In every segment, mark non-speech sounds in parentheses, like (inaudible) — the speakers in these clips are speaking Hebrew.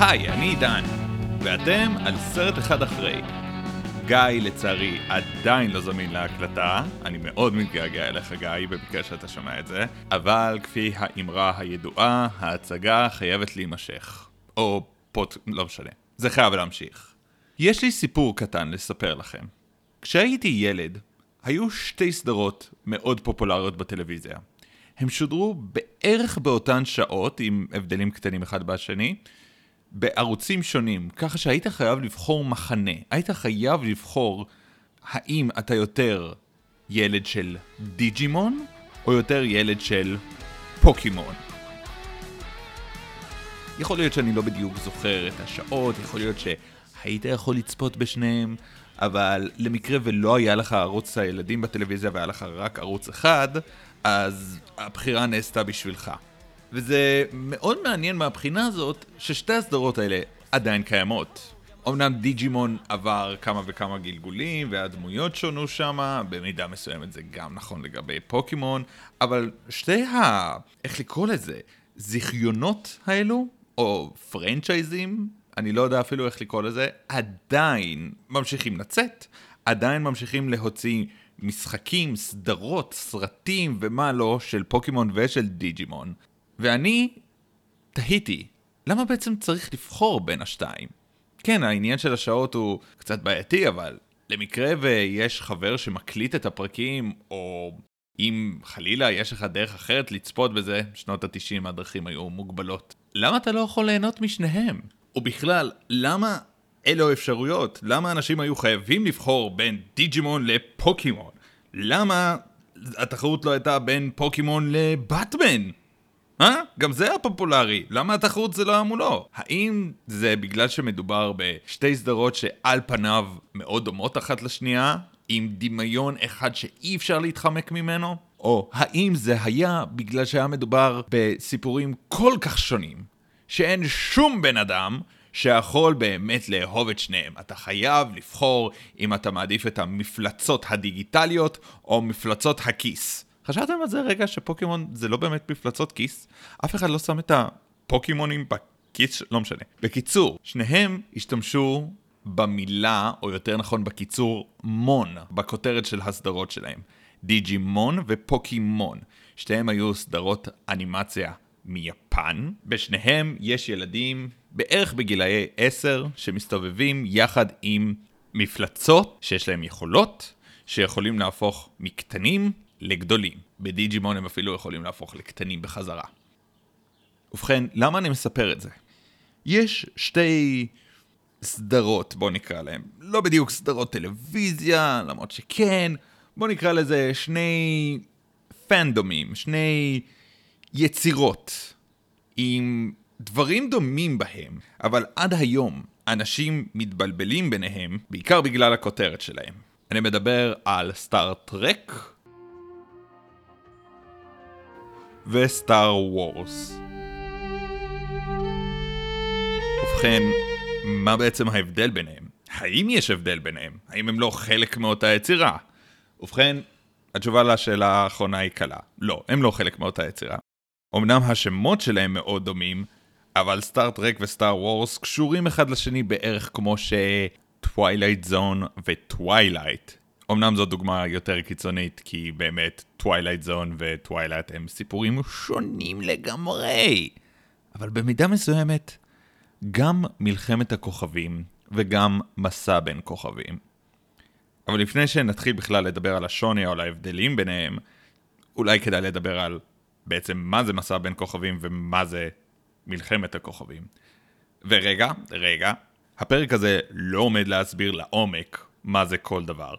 היי, אני עידן, ואתם על סרט אחד אחרי. גיא לצערי עדיין לא זמין להקלטה, אני מאוד מתגעגע אליך גיא, במקרה שאתה שומע את זה, אבל כפי האמרה הידועה, ההצגה חייבת להימשך. או פוט... לא משנה. זה חייב להמשיך. יש לי סיפור קטן לספר לכם. כשהייתי ילד, היו שתי סדרות מאוד פופולריות בטלוויזיה. הם שודרו בערך באותן שעות, עם הבדלים קטנים אחד בשני, בערוצים שונים, ככה שהיית חייב לבחור מחנה. היית חייב לבחור האם אתה יותר ילד של דיג'ימון, או יותר ילד של פוקימון. יכול להיות שאני לא בדיוק זוכר את השעות, יכול להיות שהיית יכול לצפות בשניהם, אבל למקרה ולא היה לך ערוץ הילדים בטלוויזיה והיה לך רק ערוץ אחד, אז הבחירה נעשתה בשבילך. וזה מאוד מעניין מהבחינה הזאת, ששתי הסדרות האלה עדיין קיימות. אמנם דיג'ימון עבר כמה וכמה גלגולים, והדמויות שונו שם, במידה מסוימת זה גם נכון לגבי פוקימון, אבל שתי ה... איך לקרוא לזה? זיכיונות האלו, או פרנצ'ייזים, אני לא יודע אפילו איך לקרוא לזה, עדיין ממשיכים לצאת, עדיין ממשיכים להוציא משחקים, סדרות, סרטים ומה לא של פוקימון ושל דיג'ימון. ואני תהיתי, למה בעצם צריך לבחור בין השתיים? כן, העניין של השעות הוא קצת בעייתי, אבל למקרה ויש חבר שמקליט את הפרקים, או אם חלילה יש לך דרך אחרת לצפות בזה, שנות ה-90 הדרכים היו מוגבלות. למה אתה לא יכול ליהנות משניהם? ובכלל, למה אלו האפשרויות? למה אנשים היו חייבים לבחור בין דיג'ימון לפוקימון? למה התחרות לא הייתה בין פוקימון לבטמן? אה? גם זה היה פופולרי, למה התחרות זה לא היה מולו? האם זה בגלל שמדובר בשתי סדרות שעל פניו מאוד דומות אחת לשנייה, עם דמיון אחד שאי אפשר להתחמק ממנו? או האם זה היה בגלל שהיה מדובר בסיפורים כל כך שונים, שאין שום בן אדם שיכול באמת לאהוב את שניהם. אתה חייב לבחור אם אתה מעדיף את המפלצות הדיגיטליות או מפלצות הכיס. חשבתם על זה רגע שפוקימון זה לא באמת מפלצות כיס? אף אחד לא שם את הפוקימונים בכיס, לא משנה. בקיצור, שניהם השתמשו במילה, או יותר נכון בקיצור, מון, בכותרת של הסדרות שלהם. דיג'ימון ופוקימון. שתיהם היו סדרות אנימציה מיפן. בשניהם יש ילדים בערך בגילאי 10 שמסתובבים יחד עם מפלצות שיש להם יכולות, שיכולים להפוך מקטנים לגדולים. בדיג'ימון הם אפילו יכולים להפוך לקטנים בחזרה. ובכן, למה אני מספר את זה? יש שתי סדרות, בוא נקרא להם. לא בדיוק סדרות טלוויזיה, למרות שכן. בוא נקרא לזה שני פנדומים, שני יצירות עם דברים דומים בהם, אבל עד היום אנשים מתבלבלים ביניהם, בעיקר בגלל הכותרת שלהם. אני מדבר על סטאר וסטאר וורס. ובכן, מה בעצם ההבדל ביניהם? האם יש הבדל ביניהם? האם הם לא חלק מאותה יצירה? ובכן, התשובה לשאלה האחרונה היא קלה. לא, הם לא חלק מאותה יצירה. אמנם השמות שלהם מאוד דומים, אבל Star Trek ו Star Wars קשורים אחד לשני בערך כמו ש Twilight Zone ו Twilight. אמנם זו דוגמה יותר קיצונית, כי באמת Twilight Zone ו Twilight הם סיפורים שונים לגמרי. אבל במידה מסוימת, גם מלחמת הכוכבים וגם מסע בין כוכבים. אבל לפני שנתחיל בכלל לדבר על השוני או על ההבדלים ביניהם, אולי כדאי לדבר על בעצם מה זה מסע בין כוכבים ומה זה מלחמת הכוכבים. ורגע, רגע, הפרק הזה לא עומד להסביר לעומק מה זה כל דבר.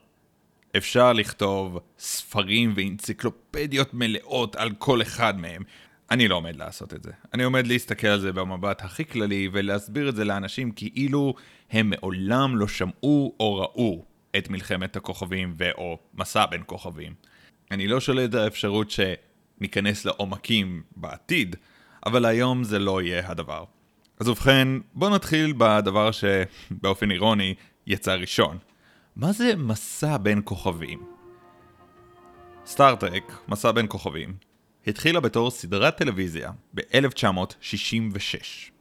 אפשר לכתוב ספרים ואנציקלופדיות מלאות על כל אחד מהם. אני לא עומד לעשות את זה. אני עומד להסתכל על זה במבט הכי כללי ולהסביר את זה לאנשים כאילו הם מעולם לא שמעו או ראו את מלחמת הכוכבים ו/או מסע בין כוכבים. אני לא שולט את האפשרות שניכנס לעומקים בעתיד, אבל היום זה לא יהיה הדבר. אז ובכן, בואו נתחיל בדבר שבאופן אירוני יצא ראשון. מה זה מסע בין כוכבים? סטארט-טרק, מסע בין כוכבים, התחילה בתור סדרת טלוויזיה ב-1966.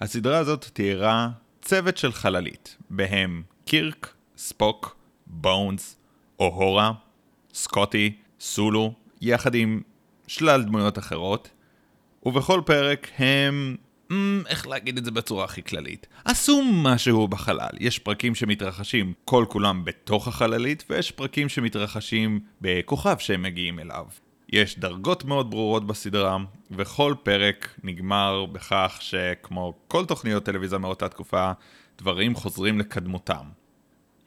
הסדרה הזאת תיארה צוות של חללית, בהם קירק, ספוק, בונס, אוהורה, סקוטי, סולו, יחד עם שלל דמויות אחרות, ובכל פרק הם... Mm, איך להגיד את זה בצורה הכי כללית? עשו משהו בחלל. יש פרקים שמתרחשים כל כולם בתוך החללית, ויש פרקים שמתרחשים בכוכב שהם מגיעים אליו. יש דרגות מאוד ברורות בסדרה, וכל פרק נגמר בכך שכמו כל תוכניות טלוויזיה מאותה תקופה, דברים חוזרים לקדמותם.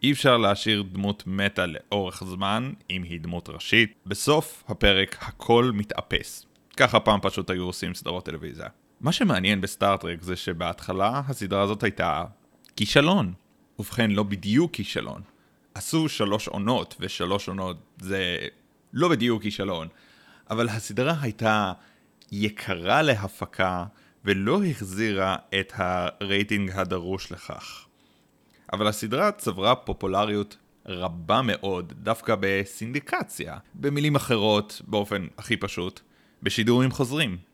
אי אפשר להשאיר דמות מתה לאורך זמן, אם היא דמות ראשית. בסוף הפרק הכל מתאפס. ככה פעם פשוט היו עושים סדרות טלוויזיה. מה שמעניין בסטארט-טרק זה שבהתחלה הסדרה הזאת הייתה כישלון. ובכן, לא בדיוק כישלון. עשו שלוש עונות, ושלוש עונות זה לא בדיוק כישלון. אבל הסדרה הייתה יקרה להפקה, ולא החזירה את הרייטינג הדרוש לכך. אבל הסדרה צברה פופולריות רבה מאוד, דווקא בסינדיקציה. במילים אחרות, באופן הכי פשוט, בשידורים חוזרים.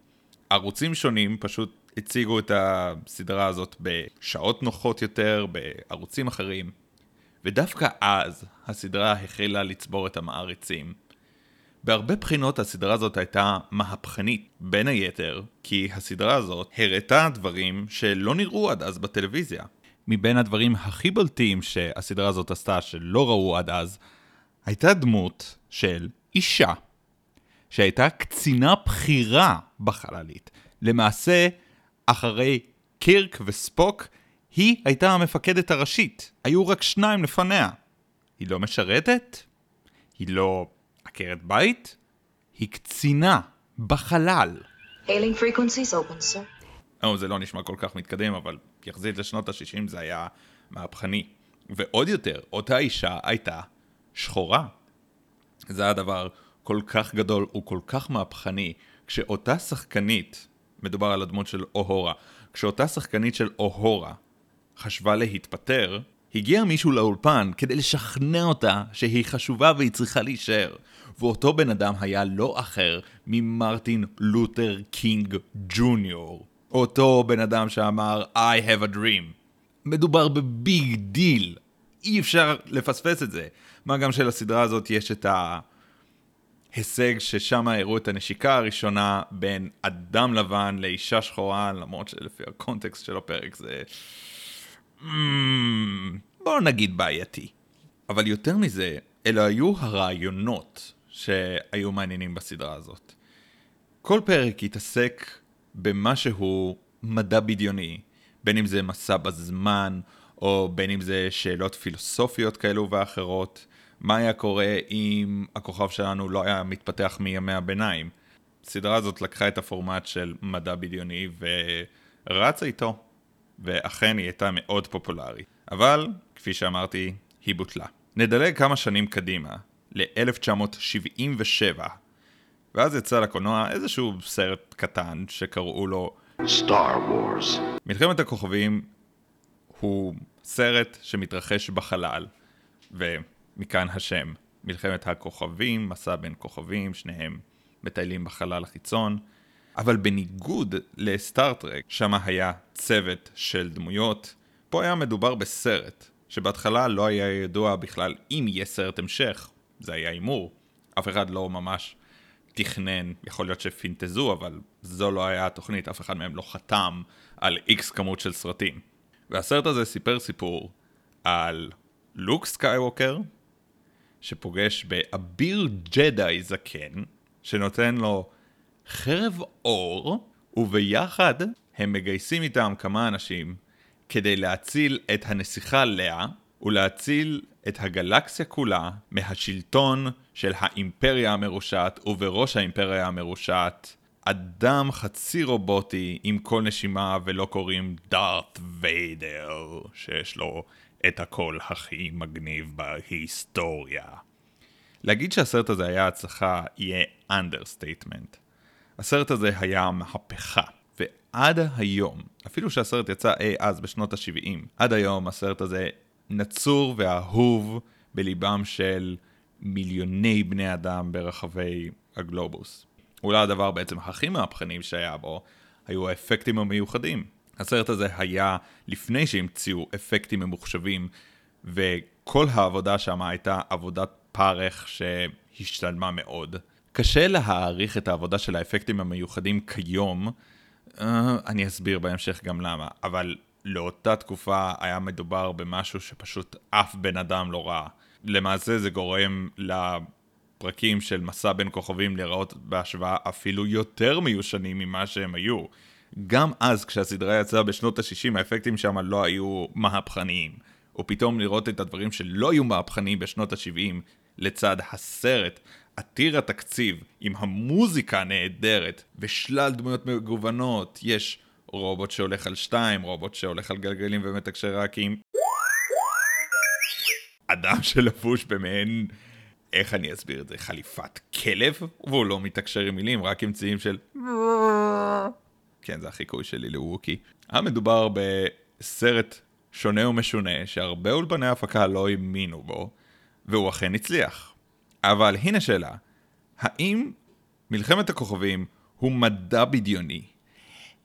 ערוצים שונים פשוט הציגו את הסדרה הזאת בשעות נוחות יותר, בערוצים אחרים. ודווקא אז הסדרה החלה לצבור את המעריצים. בהרבה בחינות הסדרה הזאת הייתה מהפכנית, בין היתר, כי הסדרה הזאת הראתה דברים שלא נראו עד אז בטלוויזיה. מבין הדברים הכי בולטים שהסדרה הזאת עשתה שלא ראו עד אז, הייתה דמות של אישה, שהייתה קצינה בכירה בחללית. למעשה, אחרי קירק וספוק, היא הייתה המפקדת הראשית. היו רק שניים לפניה. היא לא משרתת? היא לא עקרת בית? היא קצינה בחלל. Hailing frequencies open, sir. או, זה לא נשמע כל כך מתקדם, אבל יחסית לשנות ה-60 זה היה מהפכני. ועוד יותר, אותה אישה הייתה שחורה. זה היה דבר כל כך גדול וכל כך מהפכני, כשאותה שחקנית, מדובר על הדמות של אוהורה, כשאותה שחקנית של אוהורה חשבה להתפטר, הגיע מישהו לאולפן כדי לשכנע אותה שהיא חשובה והיא צריכה להישאר. ואותו בן אדם היה לא אחר ממרטין לותר קינג ג'וניור. אותו בן אדם שאמר I have a dream. מדובר ב big deal. אי אפשר לפספס את זה. מה גם שלסדרה הזאת יש את ההישג ששם הראו את הנשיקה הראשונה בין אדם לבן לאישה שחורה, למרות שלפי הקונטקסט של הפרק זה... Mm, בואו נגיד בעייתי. אבל יותר מזה, אלה היו הרעיונות שהיו מעניינים בסדרה הזאת. כל פרק התעסק במשהו מדע בדיוני, בין אם זה מסע בזמן, או בין אם זה שאלות פילוסופיות כאלו ואחרות. מה היה קורה אם הכוכב שלנו לא היה מתפתח מימי הביניים? הסדרה הזאת לקחה את הפורמט של מדע בדיוני ורצה איתו, ואכן היא הייתה מאוד פופולרית. אבל, כפי שאמרתי, היא בוטלה. נדלג כמה שנים קדימה, ל-1977, ואז יצא לקולנוע איזשהו סרט קטן שקראו לו Star Wars. מלחמת הכוכבים הוא סרט שמתרחש בחלל, ומכאן השם. מלחמת הכוכבים, מסע בין כוכבים, שניהם מטיילים בחלל החיצון. אבל בניגוד לסטארט-טרק, שם היה צוות של דמויות, פה היה מדובר בסרט, שבהתחלה לא היה ידוע בכלל אם יהיה סרט המשך, זה היה הימור. אף אחד לא ממש תכנן, יכול להיות שפינטזו, אבל זו לא היה התוכנית, אף אחד מהם לא חתם על איקס כמות של סרטים. והסרט הזה סיפר סיפור על לוק סקייווקר, שפוגש באביר ג'די זקן, שנותן לו חרב אור, וביחד הם מגייסים איתם כמה אנשים כדי להציל את הנסיכה לאה, ולהציל את הגלקסיה כולה מהשלטון של האימפריה המרושעת, ובראש האימפריה המרושעת, אדם חצי רובוטי עם קול נשימה ולו קוראים דארט ויידר, שיש לו את הקול הכי מגניב בהיסטוריה. להגיד שהסרט הזה היה הצלחה יהיה understatement. הסרט הזה היה מהפכה, ועד היום, אפילו שהסרט יצא אי אז בשנות ה-70, עד היום הסרט הזה נצור ואהוב בליבם של מיליוני בני אדם ברחבי הגלובוס. אולי הדבר בעצם הכי מהפכני שהיה בו, היו האפקטים המיוחדים. הסרט הזה היה לפני שהמציאו אפקטים ממוחשבים, וכל העבודה שם הייתה עבודת פרך שהשתלמה מאוד. קשה להעריך את העבודה של האפקטים המיוחדים כיום, uh, אני אסביר בהמשך גם למה, אבל לאותה תקופה היה מדובר במשהו שפשוט אף בן אדם לא ראה. למעשה זה גורם לפרקים של מסע בין כוכבים להיראות בהשוואה אפילו יותר מיושנים ממה שהם היו. גם אז כשהסדרה יצאה בשנות ה-60 האפקטים שם לא היו מהפכניים. ופתאום לראות את הדברים שלא היו מהפכניים בשנות ה-70 לצד הסרט עתיר התקציב עם המוזיקה הנהדרת ושלל דמויות מגוונות, יש רובוט שהולך על שתיים, רובוט שהולך על גלגלים ומתקשר רק עם אדם שלבוש במעין, איך אני אסביר את זה, חליפת כלב, והוא לא מתקשר עם מילים, רק עם ציים של כן, זה החיקוי שלי לווקי. היה מדובר בסרט שונה ומשונה, שהרבה אולפני הפקה לא האמינו בו, והוא אכן הצליח. אבל הנה שאלה, האם מלחמת הכוכבים הוא מדע בדיוני?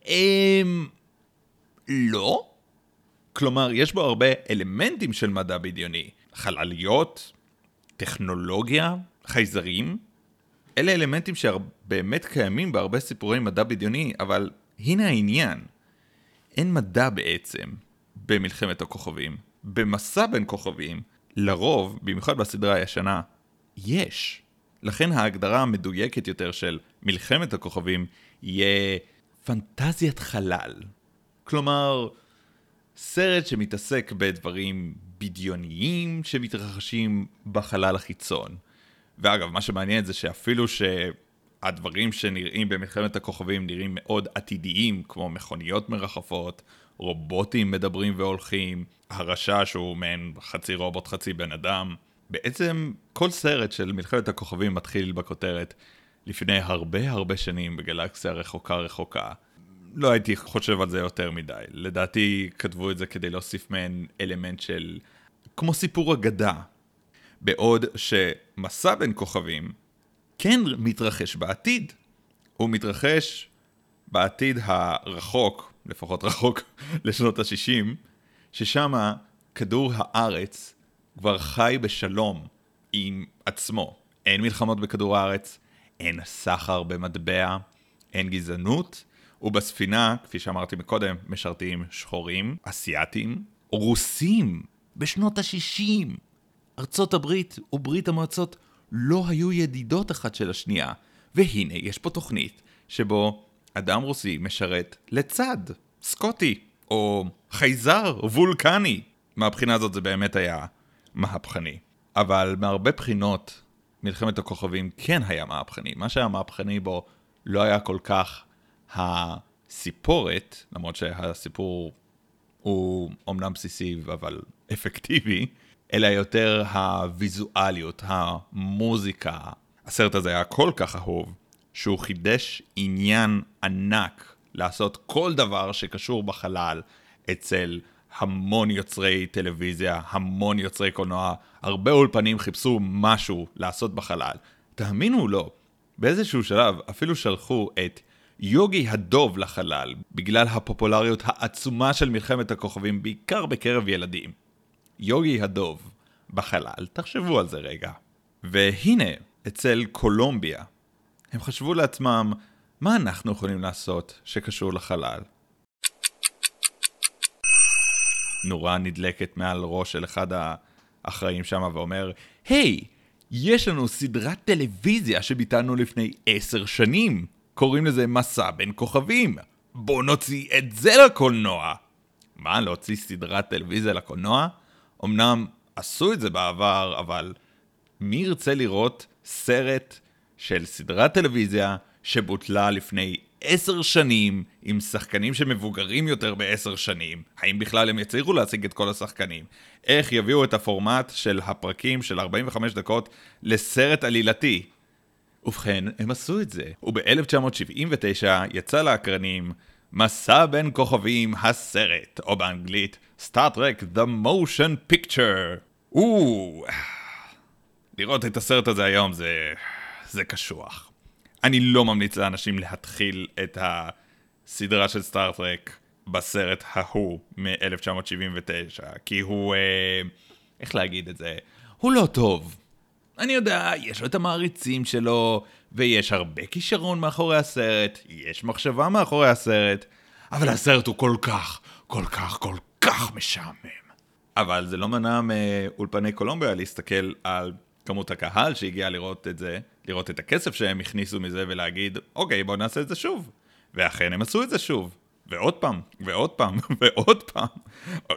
אמ... לא. כלומר, יש בו הרבה אלמנטים של מדע בדיוני. חלליות, טכנולוגיה, חייזרים. אלה אלמנטים שבאמת קיימים בהרבה סיפורי מדע בדיוני, אבל הנה העניין. אין מדע בעצם במלחמת הכוכבים. במסע בין כוכבים, לרוב, במיוחד בסדרה הישנה, יש. לכן ההגדרה המדויקת יותר של מלחמת הכוכבים יהיה פנטזיית חלל. כלומר, סרט שמתעסק בדברים בדיוניים שמתרחשים בחלל החיצון. ואגב, מה שמעניין זה שאפילו שהדברים שנראים במלחמת הכוכבים נראים מאוד עתידיים, כמו מכוניות מרחפות, רובוטים מדברים והולכים, הרשע שהוא מעין חצי רובוט חצי בן אדם. בעצם כל סרט של מלחמת הכוכבים מתחיל בכותרת לפני הרבה הרבה שנים בגלקסיה רחוקה רחוקה. לא הייתי חושב על זה יותר מדי. לדעתי כתבו את זה כדי להוסיף מעין אלמנט של... כמו סיפור אגדה. בעוד שמסע בין כוכבים כן מתרחש בעתיד. הוא מתרחש בעתיד הרחוק, לפחות רחוק (laughs) לשנות ה-60, ששם כדור הארץ כבר חי בשלום עם עצמו. אין מלחמות בכדור הארץ, אין סחר במטבע, אין גזענות, ובספינה, כפי שאמרתי מקודם, משרתים שחורים, אסיאתים, רוסים, בשנות ה-60. ארצות הברית וברית המועצות לא היו ידידות אחת של השנייה, והנה יש פה תוכנית שבו אדם רוסי משרת לצד סקוטי, או חייזר וולקני. מהבחינה הזאת זה באמת היה מהפכני. אבל מהרבה בחינות, מלחמת הכוכבים כן היה מהפכני. מה שהיה מהפכני בו לא היה כל כך הסיפורת, למרות שהסיפור הוא אומנם בסיסי אבל אפקטיבי, אלא יותר הוויזואליות, המוזיקה. הסרט הזה היה כל כך אהוב, שהוא חידש עניין ענק לעשות כל דבר שקשור בחלל אצל המון יוצרי טלוויזיה, המון יוצרי קולנוע, הרבה אולפנים חיפשו משהו לעשות בחלל. תאמינו או לא, באיזשהו שלב אפילו שלחו את יוגי הדוב לחלל, בגלל הפופולריות העצומה של מלחמת הכוכבים, בעיקר בקרב ילדים. יוגי הדוב בחלל, תחשבו על זה רגע. והנה, אצל קולומביה, הם חשבו לעצמם, מה אנחנו יכולים לעשות שקשור לחלל? נורה נדלקת מעל ראש של אחד האחראים שם ואומר, היי, hey, יש לנו סדרת טלוויזיה שביטלנו לפני עשר שנים. קוראים לזה מסע בין כוכבים. בוא נוציא את זה לקולנוע. מה, להוציא סדרת טלוויזיה לקולנוע? אמנם עשו את זה בעבר, אבל מי ירצה לראות סרט של סדרת טלוויזיה שבוטלה לפני עשר שנים עם שחקנים שמבוגרים יותר בעשר שנים? האם בכלל הם יצליחו להשיג את כל השחקנים? איך יביאו את הפורמט של הפרקים של 45 דקות לסרט עלילתי? ובכן, הם עשו את זה. וב-1979 יצא לאקרנים מסע בין כוכבים הסרט, או באנגלית סטארט-טרק The Motion Picture. או... לראות את הסרט הזה היום זה... זה קשוח. אני לא ממליץ לאנשים להתחיל את הסדרה של סטארט-טרק בסרט ההוא מ-1979, כי הוא, אה, איך להגיד את זה? הוא לא טוב. אני יודע, יש לו את המעריצים שלו, ויש הרבה כישרון מאחורי הסרט, יש מחשבה מאחורי הסרט, אבל הסרט הוא כל כך, כל כך, כל כך משעמם. אבל זה לא מנע מאולפני קולומביה להסתכל על כמות הקהל שהגיע לראות את זה, לראות את הכסף שהם הכניסו מזה ולהגיד, אוקיי, בואו נעשה את זה שוב. ואכן הם עשו את זה שוב. ועוד פעם, ועוד פעם, (laughs) ועוד פעם.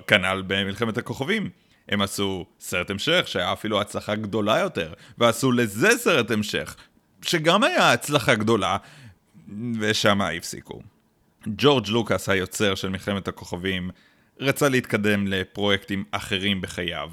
כנ"ל במלחמת הכוכבים. הם עשו סרט המשך שהיה אפילו הצלחה גדולה יותר, ועשו לזה סרט המשך, שגם היה הצלחה גדולה, ושם הפסיקו. ג'ורג' לוקאס, היוצר של מלחמת הכוכבים, רצה להתקדם לפרויקטים אחרים בחייו.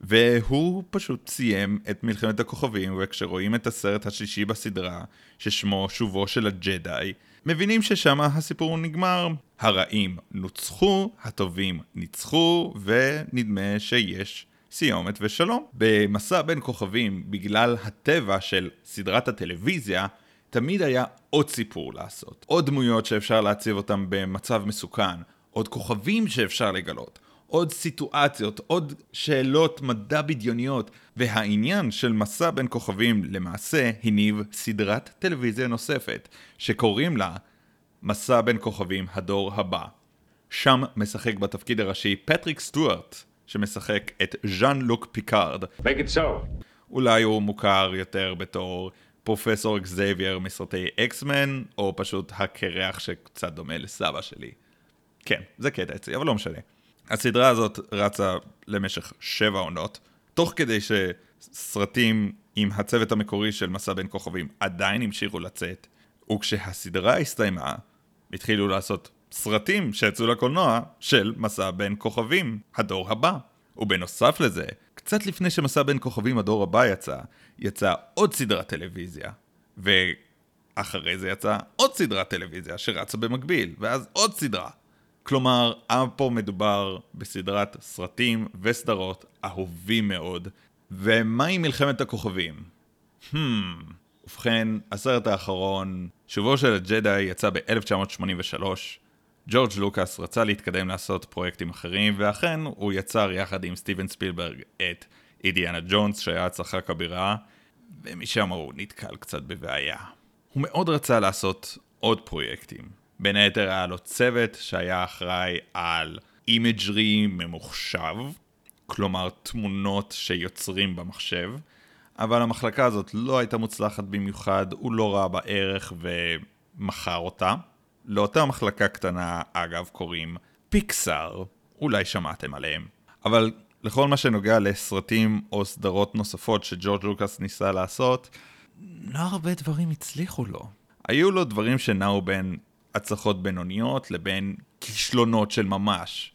והוא פשוט סיים את מלחמת הכוכבים, וכשרואים את הסרט השישי בסדרה, ששמו שובו של הג'די, מבינים ששם הסיפור נגמר. הרעים נוצחו, הטובים ניצחו, ונדמה שיש סיומת ושלום. במסע בין כוכבים, בגלל הטבע של סדרת הטלוויזיה, תמיד היה עוד סיפור לעשות. עוד דמויות שאפשר להציב אותם במצב מסוכן, עוד כוכבים שאפשר לגלות, עוד סיטואציות, עוד שאלות מדע בדיוניות, והעניין של מסע בין כוכבים למעשה הניב סדרת טלוויזיה נוספת, שקוראים לה מסע בין כוכבים הדור הבא. שם משחק בתפקיד הראשי פטריק סטוארט, שמשחק את ז'אן לוק פיקארד. Make it so. אולי הוא מוכר יותר בתור פרופסור אקסבייר מסרטי X-Men, או פשוט הקרח שקצת דומה לסבא שלי. כן, זה קטע אצלי, אבל לא משנה. הסדרה הזאת רצה למשך שבע עונות, תוך כדי שסרטים עם הצוות המקורי של מסע בין כוכבים עדיין המשיכו לצאת, וכשהסדרה הסתיימה, התחילו לעשות סרטים שיצאו לקולנוע של מסע בין כוכבים, הדור הבא. ובנוסף לזה, קצת לפני שמסע בין כוכבים הדור הבא יצא, יצאה עוד סדרת טלוויזיה. ואחרי זה יצאה עוד סדרת טלוויזיה שרצה במקביל, ואז עוד סדרה. כלומר, פה מדובר בסדרת סרטים וסדרות אהובים מאוד. ומה עם מלחמת הכוכבים? Hmm, ובכן, הסרט האחרון, שובו של הג'די יצא ב-1983. ג'ורג' לוקאס רצה להתקדם לעשות פרויקטים אחרים, ואכן הוא יצר יחד עם סטיבן ספילברג את אינדיאנה ג'ונס, שהיה הצלחה כבירה, ומשם הוא נתקל קצת בבעיה. הוא מאוד רצה לעשות עוד פרויקטים. בין היתר היה לו צוות שהיה אחראי על imagery ממוחשב, כלומר תמונות שיוצרים במחשב, אבל המחלקה הזאת לא הייתה מוצלחת במיוחד, הוא לא ראה בה ערך ומכר אותה. לאותה מחלקה קטנה, אגב, קוראים פיקסאר, אולי שמעתם עליהם. אבל לכל מה שנוגע לסרטים או סדרות נוספות שג'ורג' לוקאס ניסה לעשות, לא הרבה דברים הצליחו לו. היו לו דברים שנעו בין הצלחות בינוניות לבין כישלונות של ממש.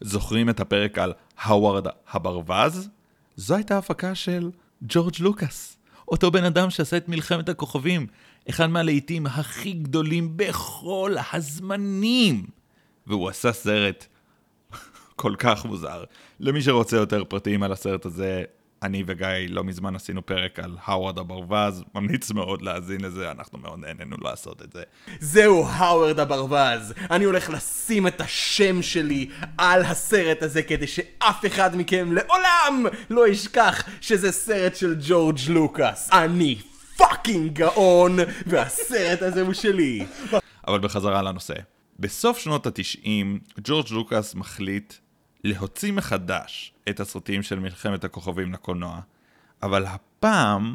זוכרים את הפרק על האווארד הברווז? זו הייתה הפקה של ג'ורג' לוקאס. אותו בן אדם שעשה את מלחמת הכוכבים, אחד מהלהיטים הכי גדולים בכל הזמנים. והוא עשה סרט (laughs) כל כך מוזר. למי שרוצה יותר פרטים על הסרט הזה, אני וגיא לא מזמן עשינו פרק על האוורד הברווז, ממליץ מאוד להאזין לזה, אנחנו מאוד נהנינו לעשות את זה. זהו האוורד הברווז, אני הולך לשים את השם שלי על הסרט הזה כדי שאף אחד מכם לעולם לא ישכח שזה סרט של ג'ורג' לוקאס. אני fucking גאון, והסרט הזה הוא שלי. אבל בחזרה לנושא. בסוף שנות התשעים, ג'ורג' לוקאס מחליט להוציא מחדש את הסרטים של מלחמת הכוכבים לקולנוע, אבל הפעם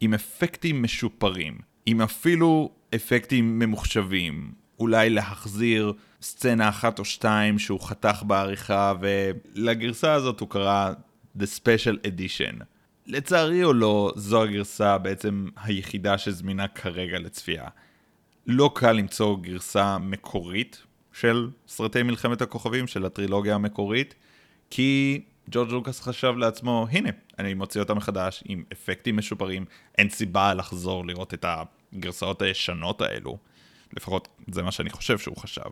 עם אפקטים משופרים, עם אפילו אפקטים ממוחשבים. אולי להחזיר סצנה אחת או שתיים שהוא חתך בעריכה, ולגרסה הזאת הוא קרא The Special Edition. לצערי או לא, זו הגרסה בעצם היחידה שזמינה כרגע לצפייה. לא קל למצוא גרסה מקורית של סרטי מלחמת הכוכבים, של הטרילוגיה המקורית, כי ג'ורג' לוקאס חשב לעצמו, הנה, אני מוציא אותה מחדש עם אפקטים משופרים, אין סיבה לחזור לראות את הגרסאות הישנות האלו. לפחות זה מה שאני חושב שהוא חשב.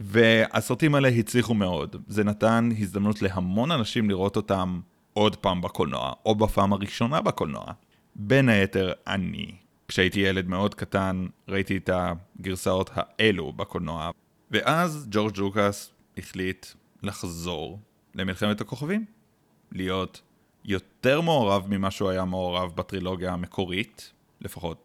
והסרטים האלה הצליחו מאוד. זה נתן הזדמנות להמון אנשים לראות אותם עוד פעם בקולנוע, או בפעם הראשונה בקולנוע. בין היתר אני. כשהייתי ילד מאוד קטן, ראיתי את הגרסאות האלו בקולנוע. ואז ג'ורג' לוקאס החליט לחזור למלחמת הכוכבים. להיות יותר מעורב ממה שהוא היה מעורב בטרילוגיה המקורית, לפחות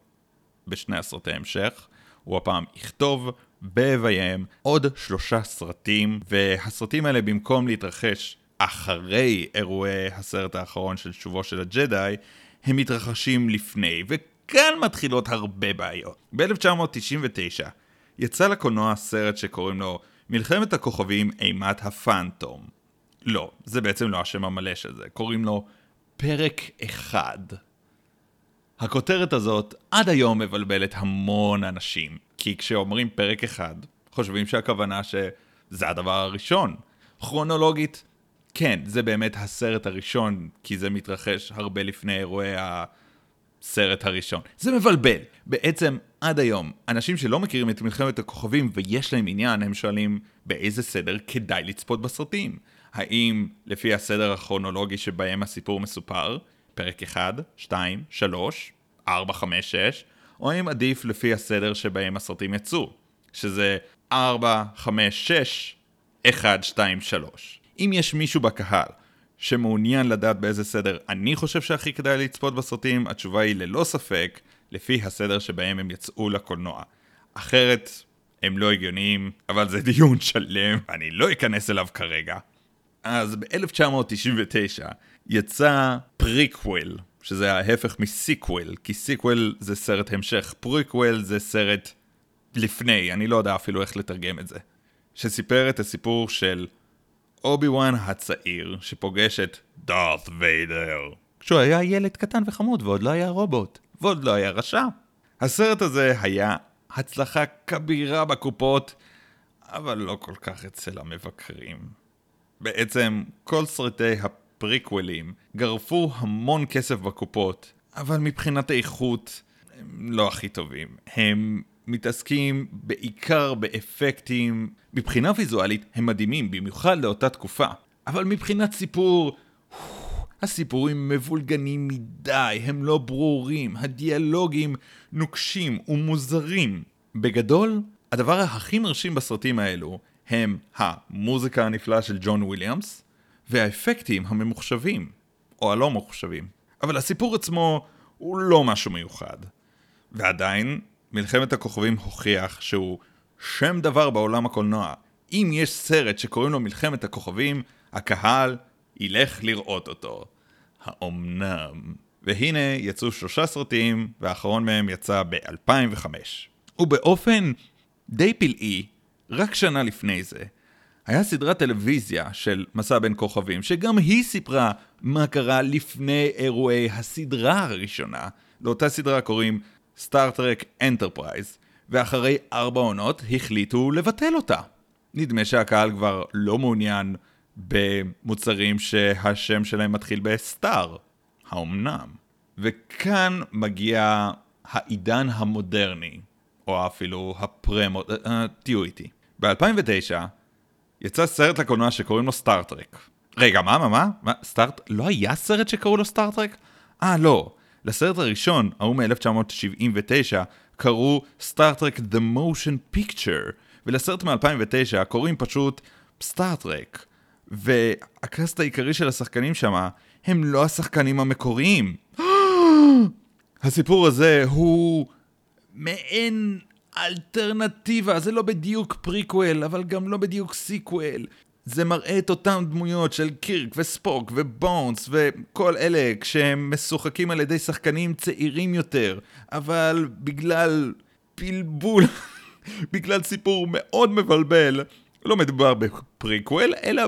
בשני הסרטי המשך. הוא הפעם יכתוב ויביים עוד שלושה סרטים, והסרטים האלה במקום להתרחש אחרי אירועי הסרט האחרון של שובו של הג'די, הם מתרחשים לפני, וכאן מתחילות הרבה בעיות. ב-1999 יצא לקולנוע סרט שקוראים לו מלחמת הכוכבים אימת הפאנטום. לא, זה בעצם לא השם המלא של זה, קוראים לו פרק אחד. הכותרת הזאת עד היום מבלבלת המון אנשים, כי כשאומרים פרק אחד, חושבים שהכוונה שזה הדבר הראשון. כרונולוגית, כן, זה באמת הסרט הראשון, כי זה מתרחש הרבה לפני אירועי הסרט הראשון. זה מבלבל. בעצם, עד היום, אנשים שלא מכירים את מלחמת הכוכבים ויש להם עניין, הם שואלים באיזה סדר כדאי לצפות בסרטים. האם לפי הסדר הכרונולוגי שבהם הסיפור מסופר, פרק 1, 2, 3, 4, 5, 6, או האם עדיף לפי הסדר שבהם הסרטים יצאו, שזה 4, 5, 6, 1, 2, 3. אם יש מישהו בקהל שמעוניין לדעת באיזה סדר אני חושב שהכי כדאי לצפות בסרטים, התשובה היא ללא ספק לפי הסדר שבהם הם יצאו לקולנוע. אחרת הם לא הגיוניים, אבל זה דיון שלם, אני לא אכנס אליו כרגע. אז ב-1999 יצא פריקוול, שזה ההפך מ sequel, כי sequel זה סרט המשך, פריקוול זה סרט לפני, אני לא יודע אפילו איך לתרגם את זה. שסיפר את הסיפור של אובי וואן הצעיר, שפוגש את דארת ויידר, כשהוא היה ילד קטן וחמוד ועוד לא היה רובוט, ועוד לא היה רשע. הסרט הזה היה הצלחה כבירה בקופות, אבל לא כל כך אצל המבקרים. בעצם כל סרטי הפריקוולים גרפו המון כסף בקופות, אבל מבחינת איכות הם לא הכי טובים. הם מתעסקים בעיקר באפקטים, מבחינה ויזואלית הם מדהימים, במיוחד לאותה תקופה. אבל מבחינת סיפור, הסיפורים מבולגנים מדי, הם לא ברורים, הדיאלוגים נוקשים ומוזרים. בגדול, הדבר הכי מרשים בסרטים האלו הם המוזיקה הנפלאה של ג'ון וויליאמס והאפקטים הממוחשבים, או הלא ממוחשבים. אבל הסיפור עצמו הוא לא משהו מיוחד. ועדיין, מלחמת הכוכבים הוכיח שהוא שם דבר בעולם הקולנוע. אם יש סרט שקוראים לו מלחמת הכוכבים, הקהל ילך לראות אותו. האומנם? והנה יצאו שלושה סרטים, והאחרון מהם יצא ב-2005. ובאופן די פלאי, רק שנה לפני זה, היה סדרת טלוויזיה של מסע בין כוכבים, שגם היא סיפרה מה קרה לפני אירועי הסדרה הראשונה. לאותה סדרה קוראים Star Trek Enterprise, ואחרי ארבע עונות החליטו לבטל אותה. נדמה שהקהל כבר לא מעוניין במוצרים שהשם שלהם מתחיל ב Star. האומנם? וכאן מגיע העידן המודרני, או אפילו הפרה-מודרני, uh, תהיו איתי. ב-2009 יצא סרט לקולנוע שקוראים לו Star Trek. רגע, מה, מה, מה? מה? Star... לא היה סרט שקראו לו Star Trek? אה, לא. לסרט הראשון, ההוא מ-1979, קראו Star Trek The Motion Picture, ולסרט מ-2009 קוראים פשוט Star Trek. והקאסט העיקרי של השחקנים שמה הם לא השחקנים המקוריים. (gasps) הסיפור הזה הוא מעין אלטרנטיבה, זה לא בדיוק פריקוול, אבל גם לא בדיוק sequel. זה מראה את אותן דמויות של קירק וספוק ובונס וכל אלה כשהם משוחקים על ידי שחקנים צעירים יותר, אבל בגלל בלבול, (laughs) בגלל סיפור מאוד מבלבל, לא מדובר בפריקוול, אלא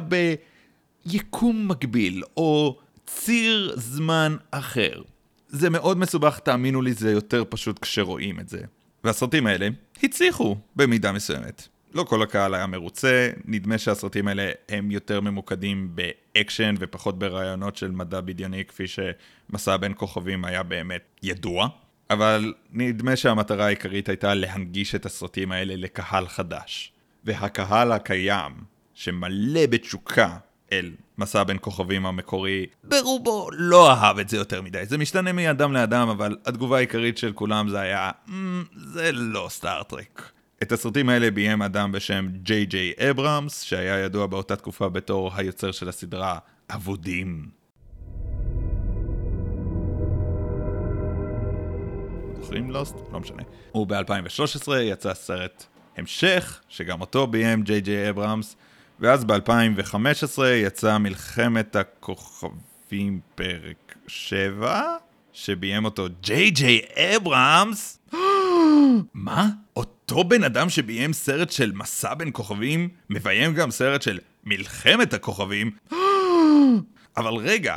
ביקום מקביל, או ציר זמן אחר. זה מאוד מסובך, תאמינו לי, זה יותר פשוט כשרואים את זה. והסרטים האלה הצליחו במידה מסוימת. לא כל הקהל היה מרוצה, נדמה שהסרטים האלה הם יותר ממוקדים באקשן ופחות ברעיונות של מדע בדיוני כפי שמסע בין כוכבים היה באמת ידוע, אבל נדמה שהמטרה העיקרית הייתה להנגיש את הסרטים האלה לקהל חדש. והקהל הקיים, שמלא בתשוקה אל מסע בין כוכבים המקורי, ברובו לא אהב את זה יותר מדי. זה משתנה מאדם לאדם, אבל התגובה העיקרית של כולם זה היה, mm, זה לא סטארט-טרק. את הסרטים האלה ביים אדם בשם ג'יי ג'יי אברהמס, שהיה ידוע באותה תקופה בתור היוצר של הסדרה אבודים. זוכרים לוסט? לא משנה. וב-2013 יצא סרט המשך, שגם אותו ביים ג'יי ג'יי אברהמס, ואז ב-2015 יצא מלחמת הכוכבים פרק 7, שביים אותו ג'יי ג'יי אברהמס. (gasps) מה? אותו בן אדם שביים סרט של מסע בין כוכבים, מביים גם סרט של מלחמת הכוכבים? (gasps) אבל רגע,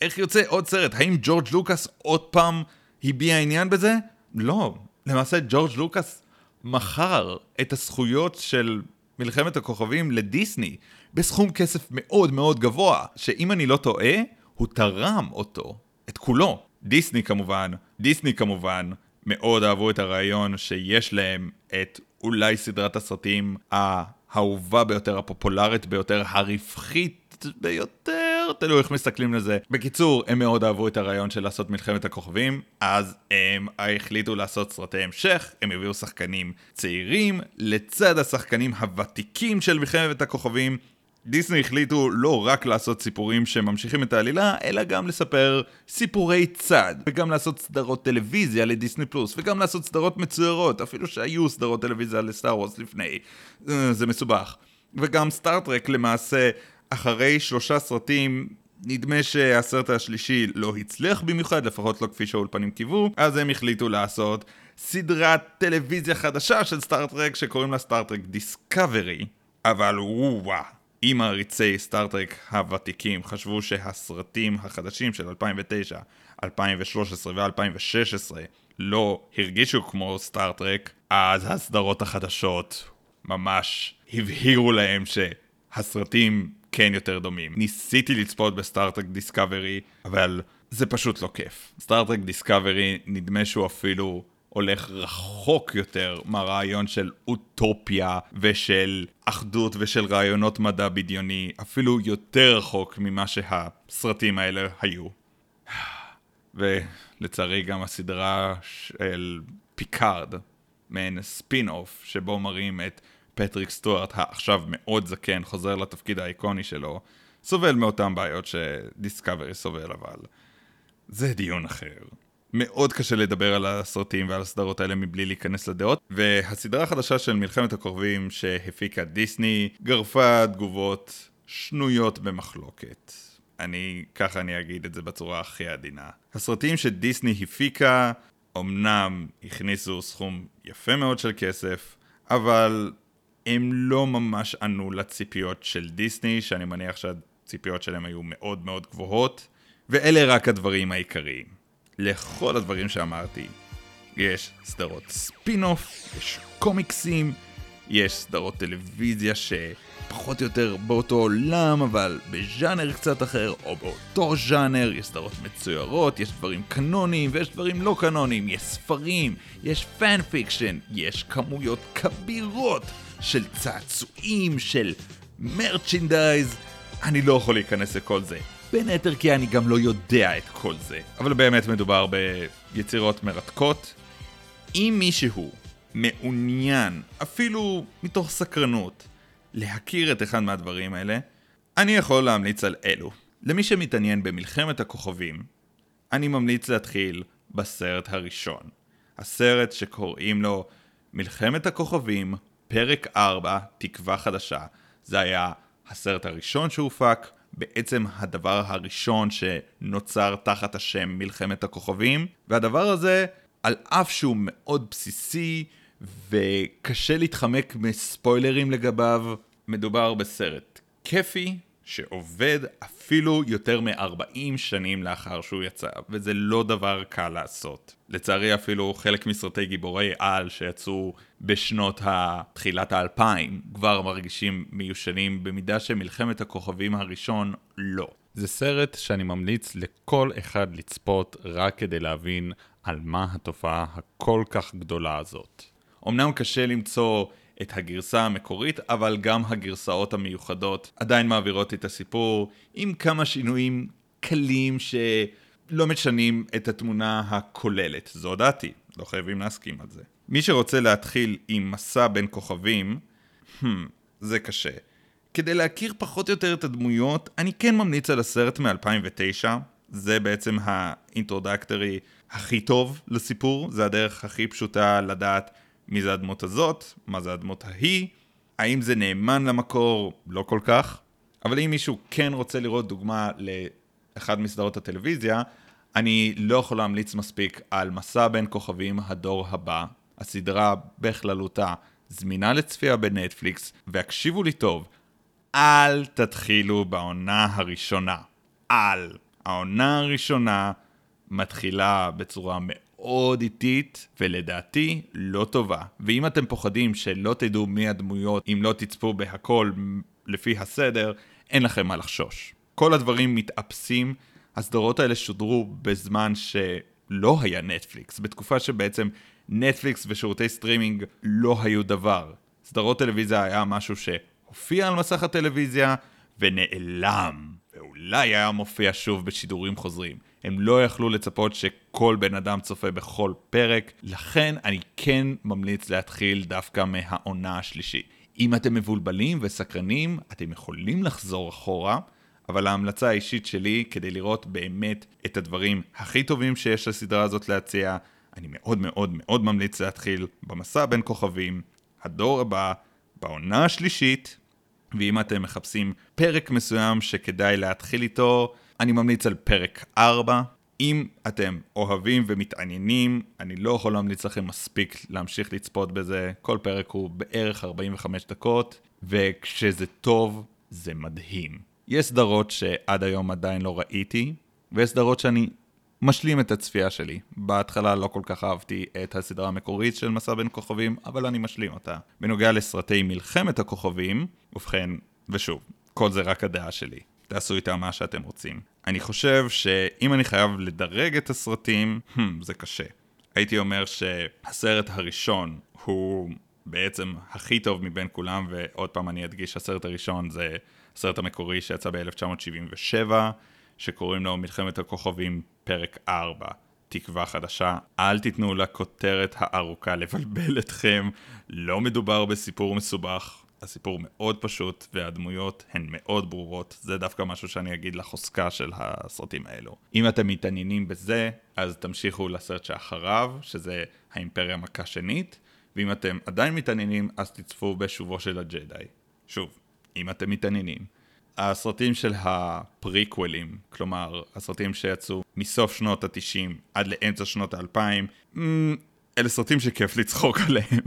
איך יוצא עוד סרט? האם ג'ורג' לוקאס עוד פעם הביע עניין בזה? לא. למעשה ג'ורג' לוקאס מכר את הזכויות של מלחמת הכוכבים לדיסני בסכום כסף מאוד מאוד גבוה, שאם אני לא טועה, הוא תרם אותו, את כולו. דיסני כמובן, דיסני כמובן, מאוד אהבו את הרעיון שיש להם את אולי סדרת הסרטים האהובה ביותר, הפופולרית ביותר, הרווחית ביותר, תלוי איך מסתכלים לזה. בקיצור, הם מאוד אהבו את הרעיון של לעשות מלחמת הכוכבים, אז הם החליטו לעשות סרטי המשך, הם הביאו שחקנים צעירים, לצד השחקנים הוותיקים של מלחמת הכוכבים. דיסני החליטו לא רק לעשות סיפורים שממשיכים את העלילה, אלא גם לספר סיפורי צד, וגם לעשות סדרות טלוויזיה לדיסני פלוס, וגם לעשות סדרות מצוירות, אפילו שהיו סדרות טלוויזיה לסטאר וורס לפני. זה מסובך. וגם Star Trek למעשה, אחרי שלושה סרטים, נדמה שהסרט השלישי לא הצליח במיוחד, לפחות לא כפי שהאולפנים קיוו, אז הם החליטו לעשות סדרת טלוויזיה חדשה של Star Trek שקוראים לה Star Trek Discovery. אבל וואו. אם מעריצי Star Trek הוותיקים חשבו שהסרטים החדשים של 2009, 2013 ו-2016 לא הרגישו כמו Star Trek, אז הסדרות החדשות ממש הבהירו להם שהסרטים כן יותר דומים. ניסיתי לצפות ב Star Trek Discovery, אבל זה פשוט לא כיף. Star Trek Discovery נדמה שהוא אפילו הולך רחוק יותר מהרעיון של אוטופיה ושל אחדות ושל רעיונות מדע בדיוני, אפילו יותר רחוק ממה שהסרטים האלה היו. (sighs) ולצערי גם הסדרה של פיקארד, מעין ספין אוף, שבו מראים את פטריק סטוארט, העכשיו מאוד זקן, חוזר לתפקיד האיקוני שלו, סובל מאותן בעיות ש Discovery סובל, אבל זה דיון אחר. מאוד קשה לדבר על הסרטים ועל הסדרות האלה מבלי להיכנס לדעות, והסדרה החדשה של מלחמת הכוכבים שהפיקה דיסני גרפה תגובות שנויות במחלוקת. אני, ככה אני אגיד את זה בצורה הכי עדינה. הסרטים שדיסני הפיקה אמנם הכניסו סכום יפה מאוד של כסף, אבל הם לא ממש ענו לציפיות של דיסני, שאני מניח שהציפיות שלהם היו מאוד מאוד גבוהות, ואלה רק הדברים העיקריים. לכל הדברים שאמרתי. יש סדרות ספין-אוף, יש קומיקסים, יש סדרות טלוויזיה שפחות או יותר באותו עולם, אבל בז'אנר קצת אחר, או באותו ז'אנר, יש סדרות מצוירות, יש דברים קנוניים ויש דברים לא קנוניים, יש ספרים, יש fan fiction, יש כמויות כבירות של צעצועים, של merchandise, אני לא יכול להיכנס לכל זה. בין היתר כי אני גם לא יודע את כל זה. אבל באמת מדובר ביצירות מרתקות. אם מישהו מעוניין, אפילו מתוך סקרנות, להכיר את אחד מהדברים האלה, אני יכול להמליץ על אלו. למי שמתעניין במלחמת הכוכבים, אני ממליץ להתחיל בסרט הראשון. הסרט שקוראים לו מלחמת הכוכבים, פרק 4, תקווה חדשה. זה היה הסרט הראשון שהופק, בעצם הדבר הראשון שנוצר תחת השם מלחמת הכוכבים, והדבר הזה, על אף שהוא מאוד בסיסי וקשה להתחמק מספוילרים לגביו, מדובר בסרט כיפי, שעובד אפילו יותר מ-40 שנים לאחר שהוא יצא, וזה לא דבר קל לעשות. לצערי אפילו חלק מסרטי גיבורי על שיצאו בשנות תחילת האלפיים כבר מרגישים מיושנים במידה שמלחמת הכוכבים הראשון לא. זה סרט שאני ממליץ לכל אחד לצפות רק כדי להבין על מה התופעה הכל כך גדולה הזאת. אמנם קשה למצוא את הגרסה המקורית, אבל גם הגרסאות המיוחדות עדיין מעבירות את הסיפור עם כמה שינויים קלים שלא משנים את התמונה הכוללת. זו דעתי, לא חייבים להסכים על זה. מי שרוצה להתחיל עם מסע בין כוכבים, hmm, זה קשה. כדי להכיר פחות או יותר את הדמויות, אני כן ממליץ על הסרט מ-2009. זה בעצם ה introductory הכי טוב לסיפור, זה הדרך הכי פשוטה לדעת מי זה הדמות הזאת, מה זה הדמות ההיא, האם זה נאמן למקור, לא כל כך, אבל אם מישהו כן רוצה לראות דוגמה לאחד מסדרות הטלוויזיה, אני לא יכול להמליץ מספיק על מסע בין כוכבים הדור הבא. הסדרה בכללותה זמינה לצפייה בנטפליקס, והקשיבו לי טוב, אל תתחילו בעונה הראשונה. אל. העונה הראשונה מתחילה בצורה מאוד איטית, ולדעתי לא טובה. ואם אתם פוחדים שלא תדעו מי הדמויות אם לא תצפו בהכל לפי הסדר, אין לכם מה לחשוש. כל הדברים מתאפסים, הסדרות האלה שודרו בזמן שלא היה נטפליקס, בתקופה שבעצם נטפליקס ושירותי סטרימינג לא היו דבר. סדרות טלוויזיה היה משהו שהופיע על מסך הטלוויזיה ונעלם, ואולי היה מופיע שוב בשידורים חוזרים. הם לא יכלו לצפות שכל בן אדם צופה בכל פרק, לכן אני כן ממליץ להתחיל דווקא מהעונה השלישית. אם אתם מבולבלים וסקרנים, אתם יכולים לחזור אחורה, אבל ההמלצה האישית שלי, כדי לראות באמת את הדברים הכי טובים שיש לסדרה הזאת להציע, אני מאוד מאוד מאוד ממליץ להתחיל במסע בין כוכבים, הדור הבא, בעונה השלישית, ואם אתם מחפשים פרק מסוים שכדאי להתחיל איתו, אני ממליץ על פרק 4. אם אתם אוהבים ומתעניינים, אני לא יכול להמליץ לכם מספיק להמשיך לצפות בזה. כל פרק הוא בערך 45 דקות, וכשזה טוב, זה מדהים. יש סדרות שעד היום עדיין לא ראיתי, ויש סדרות שאני משלים את הצפייה שלי. בהתחלה לא כל כך אהבתי את הסדרה המקורית של מסע בין כוכבים, אבל אני משלים אותה. בנוגע לסרטי מלחמת הכוכבים, ובכן, ושוב, כל זה רק הדעה שלי. תעשו איתה מה שאתם רוצים. אני חושב שאם אני חייב לדרג את הסרטים, hmm, זה קשה. הייתי אומר שהסרט הראשון הוא בעצם הכי טוב מבין כולם, ועוד פעם אני אדגיש, הסרט הראשון זה הסרט המקורי שיצא ב-1977, שקוראים לו מלחמת הכוכבים פרק 4, תקווה חדשה. אל תיתנו לכותרת הארוכה לבלבל אתכם, לא מדובר בסיפור מסובך. הסיפור מאוד פשוט והדמויות הן מאוד ברורות, זה דווקא משהו שאני אגיד לחוזקה של הסרטים האלו. אם אתם מתעניינים בזה, אז תמשיכו לסרט שאחריו, שזה האימפריה מכה שנית, ואם אתם עדיין מתעניינים, אז תצפו בשובו של הג'די. שוב, אם אתם מתעניינים. הסרטים של הפריקוולים, כלומר, הסרטים שיצאו מסוף שנות ה-90 עד לאמצע שנות ה-2000, אלה סרטים שכיף לצחוק עליהם.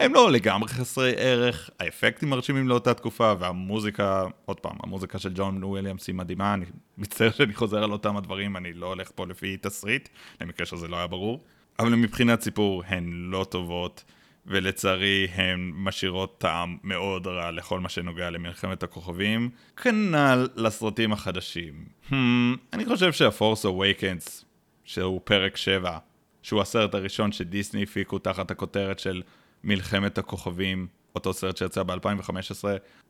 הם לא לגמרי חסרי ערך, האפקטים מרשימים לאותה תקופה, והמוזיקה, עוד פעם, המוזיקה של ג'ון וויליאמס היא מדהימה, אני מצטער שאני חוזר על אותם הדברים, אני לא הולך פה לפי תסריט, למקרה שזה לא היה ברור, אבל מבחינת סיפור הן לא טובות, ולצערי הן משאירות טעם מאוד רע לכל מה שנוגע למלחמת הכוכבים, כנ"ל לסרטים החדשים. Hmm, אני חושב שהפורס אווייקנס, שהוא פרק 7, שהוא הסרט הראשון שדיסני הפיקו תחת הכותרת של מלחמת הכוכבים, אותו סרט שיצא ב-2015,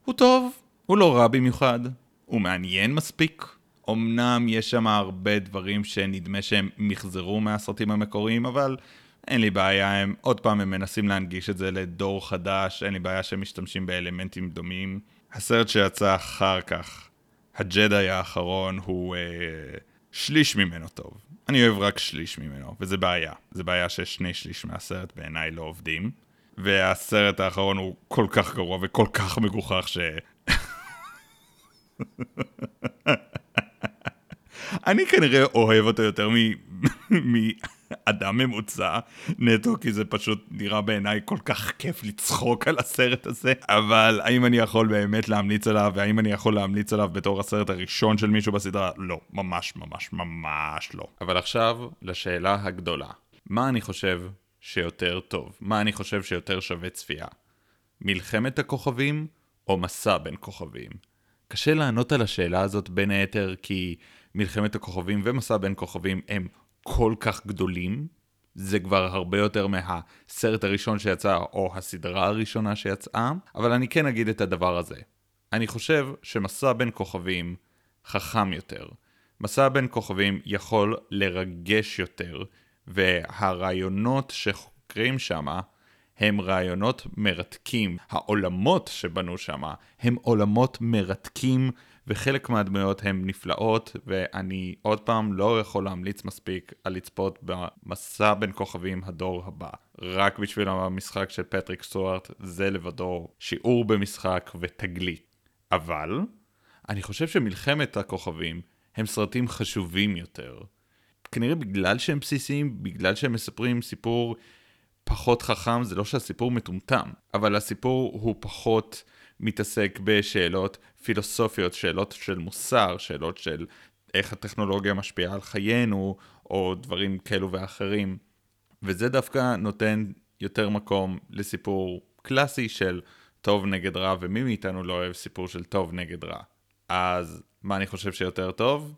הוא טוב, הוא לא רע במיוחד, הוא מעניין מספיק. אמנם יש שם הרבה דברים שנדמה שהם מחזרו מהסרטים המקוריים, אבל אין לי בעיה, הם עוד פעם הם מנסים להנגיש את זה לדור חדש, אין לי בעיה שהם משתמשים באלמנטים דומים. הסרט שיצא אחר כך, הג'די האחרון, הוא אה, שליש ממנו טוב. אני אוהב רק שליש ממנו, וזה בעיה. זה בעיה ששני שליש מהסרט בעיניי לא עובדים. והסרט האחרון הוא כל כך גרוע וכל כך מגוחך ש... אני כנראה אוהב אותו יותר מאדם ממוצע נטו, כי זה פשוט נראה בעיניי כל כך כיף לצחוק על הסרט הזה, אבל האם אני יכול באמת להמליץ עליו, והאם אני יכול להמליץ עליו בתור הסרט הראשון של מישהו בסדרה? לא, ממש ממש ממש לא. אבל עכשיו לשאלה הגדולה, מה אני חושב שיותר טוב? מה אני חושב שיותר שווה צפייה? מלחמת הכוכבים או מסע בין כוכבים? קשה לענות על השאלה הזאת בין היתר כי מלחמת הכוכבים ומסע בין כוכבים הם כל כך גדולים, זה כבר הרבה יותר מהסרט הראשון שיצא או הסדרה הראשונה שיצאה, אבל אני כן אגיד את הדבר הזה. אני חושב שמסע בין כוכבים חכם יותר. מסע בין כוכבים יכול לרגש יותר, והרעיונות מבקרים שמה, הם רעיונות מרתקים. העולמות שבנו שמה הם עולמות מרתקים, וחלק מהדמויות הן נפלאות, ואני עוד פעם לא יכול להמליץ מספיק על לצפות במסע בין כוכבים הדור הבא. רק בשביל המשחק של פטריק סטוארט, זה לבדו שיעור במשחק ותגלית. אבל, אני חושב שמלחמת הכוכבים הם סרטים חשובים יותר. כנראה בגלל שהם בסיסיים, בגלל שהם מספרים סיפור פחות חכם, זה לא שהסיפור מטומטם, אבל הסיפור הוא פחות מתעסק בשאלות פילוסופיות, שאלות של מוסר, שאלות של איך הטכנולוגיה משפיעה על חיינו, או דברים כאלו ואחרים. וזה דווקא נותן יותר מקום לסיפור קלאסי של טוב נגד רע, ומי מאיתנו לא אוהב סיפור של טוב נגד רע. אז מה אני חושב שיותר טוב?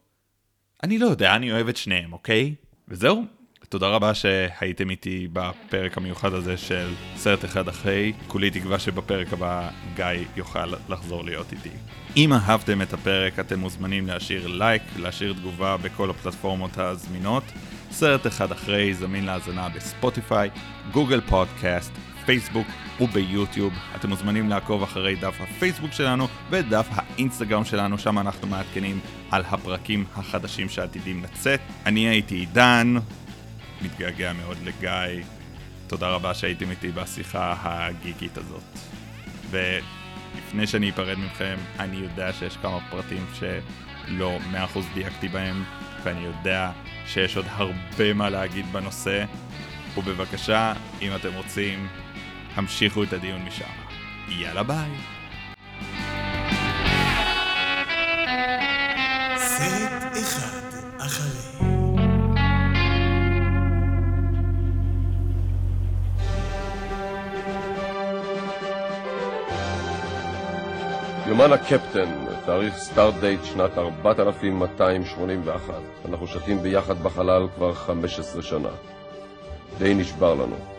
אני לא יודע, אני אוהב את שניהם, אוקיי? וזהו. תודה רבה שהייתם איתי בפרק המיוחד הזה של סרט אחד אחרי. כולי תקווה שבפרק הבא גיא יוכל לחזור להיות איתי. אם אהבתם את הפרק אתם מוזמנים להשאיר לייק, להשאיר תגובה בכל הפלטפורמות הזמינות. סרט אחד אחרי זמין להאזנה בספוטיפיי, גוגל פודקאסט, פייסבוק וביוטיוב. אתם מוזמנים לעקוב אחרי דף הפייסבוק שלנו ודף האינסטגרם שלנו, שם אנחנו מעדכנים על הפרקים החדשים שעתידים לצאת. אני הייתי עידן, מתגעגע מאוד לגיא. תודה רבה שהייתם איתי בשיחה הגיקית הזאת. ולפני שאני אפרד מכם, אני יודע שיש כמה פרטים שלא 100% דייקתי בהם, ואני יודע שיש עוד הרבה מה להגיד בנושא. ובבקשה, אם אתם רוצים, המשיכו את הדיון משם. יאללה ביי. סרט אחד אחרי. יומן הקפטן, תאריך סטארט דייט שנת 4281. אנחנו שתים ביחד בחלל כבר 15 שנה. די נשבר לנו.